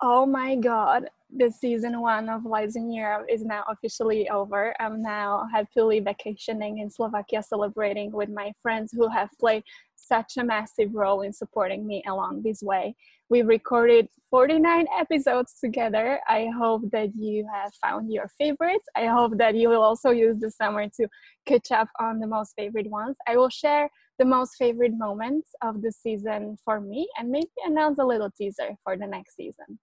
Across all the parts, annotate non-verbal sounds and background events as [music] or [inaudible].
Oh my god, the season one of Lights on Europe is now officially over. I'm now happily vacationing in Slovakia, celebrating with my friends who have played such a massive role in supporting me along this way. We recorded 49 episodes together. I hope that you have found your favorites. I hope that you will also use the summer to catch up on the most favorite ones. I will share the most favorite moments of the season for me and maybe announce a little teaser for the next season.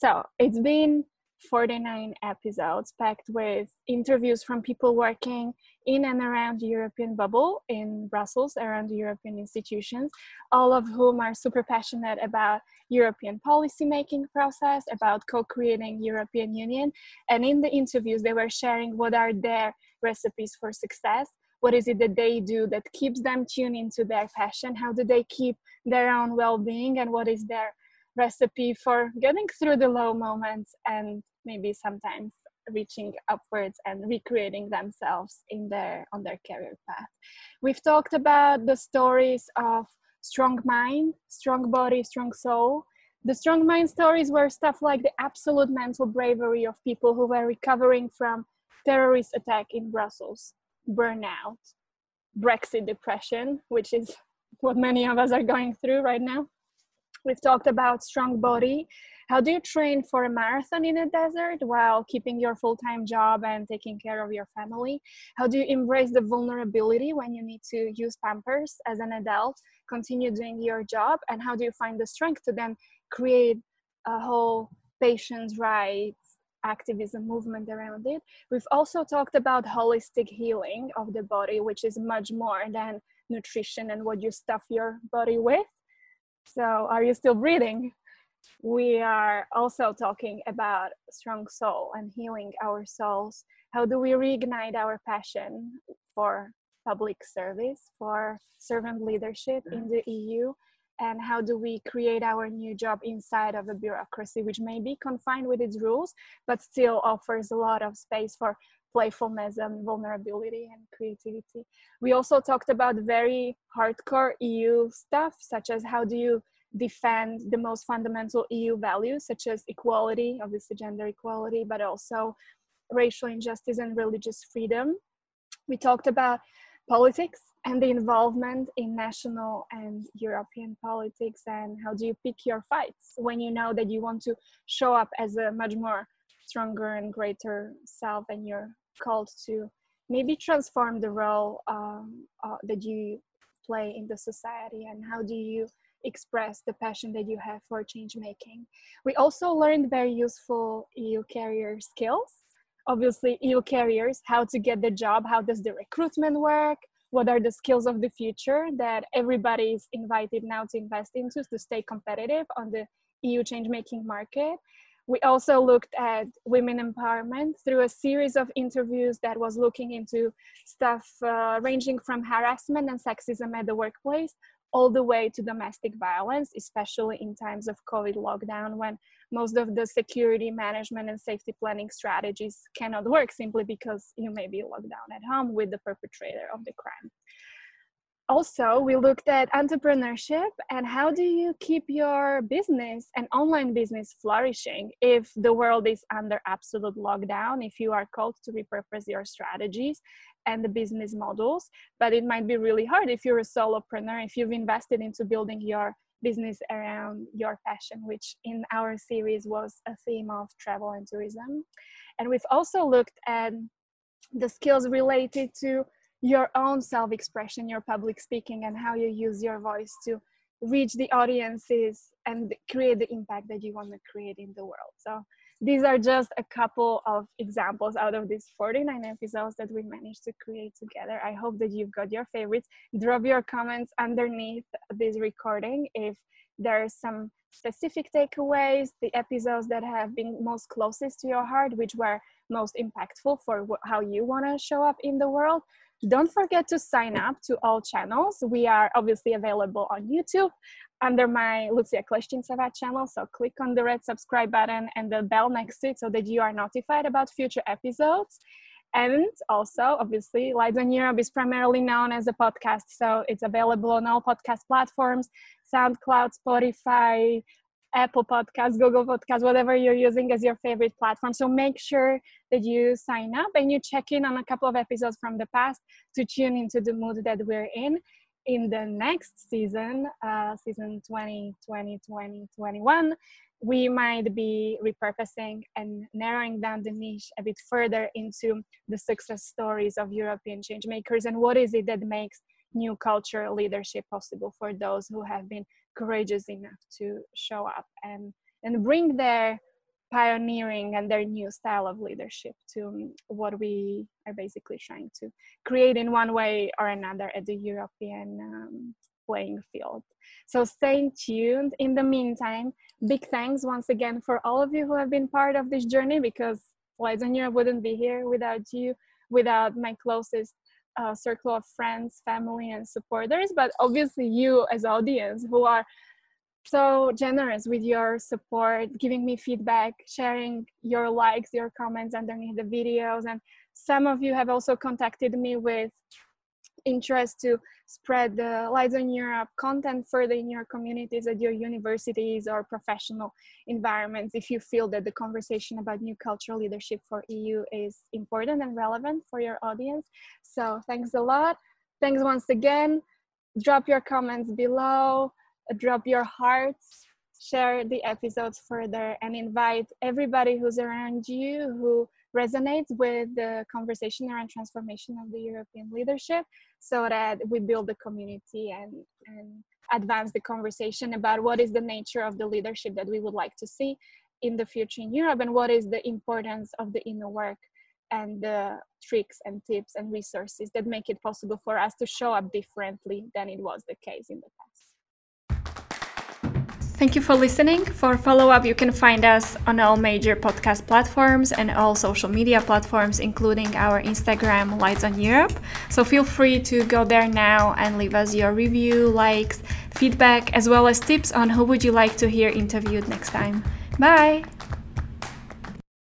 So it's been 49 episodes packed with interviews from people working in and around the European bubble in Brussels, around the European institutions, all of whom are super passionate about European policy making process, about co-creating European Union. And in the interviews, they were sharing what are their recipes for success. What is it that they do that keeps them tuned into their passion? How do they keep their own well-being? And what is their recipe for getting through the low moments and maybe sometimes reaching upwards and recreating themselves in their on their career path. We've talked about the stories of strong mind strong body strong soul. The strong mind stories were stuff like the absolute mental bravery of people who were recovering from terrorist attack in brussels burnout brexit depression which is [laughs] what many of us are going through right now We've talked about strong body. How do you train for a marathon in a desert while keeping your full time job and taking care of your family? How do you embrace the vulnerability when you need to use Pampers as an adult, continue doing your job? And how do you find the strength to then create a whole patient's rights activism movement around it? We've also talked about holistic healing of the body, which is much more than nutrition and what you stuff your body with so, are you still breathing? We are also talking about strong soul and healing our souls. How do we reignite our passion for public service, for servant leadership in the mm-hmm. EU? And how do we create our new job inside of a bureaucracy, which may be confined with its rules, but still offers a lot of space for playfulness and vulnerability and creativity. We also talked about very hardcore EU stuff, such as how do you defend the most fundamental EU values, such as equality, obviously gender equality, but also racial injustice and religious freedom. We talked about politics and the involvement in national and European politics, and how do you pick your fights when you know that you want to show up as a much more stronger and greater self and you're called to maybe transform the role um, uh, that you play in the society and how do you express the passion that you have for change making. We also learned very useful eu carrier skills. Obviously eu carriers, how to get the job how does the recruitment work what are the skills of the future that everybody is invited now to invest into to stay competitive on the eu change making market we also looked at women empowerment through a series of interviews that was looking into stuff uh, ranging from harassment and sexism at the workplace all the way to domestic violence, especially in times of COVID lockdown when most of the security management and safety planning strategies cannot work simply because you may be locked down at home with the perpetrator of the crime also we looked at entrepreneurship and how do you keep your business and online business flourishing if the world is under absolute lockdown if you are called to repurpose your strategies and the business models? But it might be really hard if you're a solopreneur if you've invested into building your business around your passion which in our series was a theme of travel and tourism. And we've also looked at the skills related to your own self expression, your public speaking, and how you use your voice to reach the audiences and create the impact that you want to create in the world. So, these are just a couple of examples out of these 49 episodes that we managed to create together. I hope that you've got your favorites. Drop your comments underneath this recording if there are some specific takeaways, the episodes that have been most closest to your heart, which were most impactful for how you want to show up in the world. Don't forget to sign up to all channels. We are obviously available on YouTube under my Lucia Kleshchinsova channel. So click on the red subscribe button and the bell next to it so that you are notified about future episodes. And also, obviously, Lights on Europe is primarily known as a podcast. So it's available on all podcast platforms SoundCloud, Spotify, Apple Podcasts, Google Podcasts, whatever you're using as your favorite platform. So make sure that you sign up and you check in on a couple of episodes from the past to tune into the mood that we're in. In the next season, uh, season 20, 20, 20, 21, we might be repurposing and narrowing down the niche a bit further into the success stories of European change makers and what is it that makes new culture leadership possible for those who have been courageous enough to show up and and bring their pioneering and their new style of leadership to what we are basically trying to create in one way or another at the European um, playing field. So stay tuned. In the meantime, big thanks once again for all of you who have been part of this journey because Lights Europe wouldn't be here without you, without my closest uh, circle of friends, family, and supporters, but obviously you as audience who are so generous with your support, giving me feedback, sharing your likes, your comments underneath the videos. And some of you have also contacted me with interest to spread the Lights on Europe content further in your communities at your universities or professional environments if you feel that the conversation about new cultural leadership for EU is important and relevant for your audience. So thanks a lot. Thanks once again. Drop your comments below, drop your hearts, share the episodes further, and invite everybody who's around you who resonates with the conversation around transformation of the European leadership so that we build the community and, and advance the conversation about what is the nature of the leadership that we would like to see in the future in Europe and what is the importance of the inner work and the tricks and tips and resources that make it possible for us to show up differently than it was the case in the past. Thank you for listening. For follow up, you can find us on all major podcast platforms and all social media platforms, including our Instagram, Lights on Europe. So feel free to go there now and leave us your review, likes, feedback, as well as tips on who would you like to hear interviewed next time. Bye!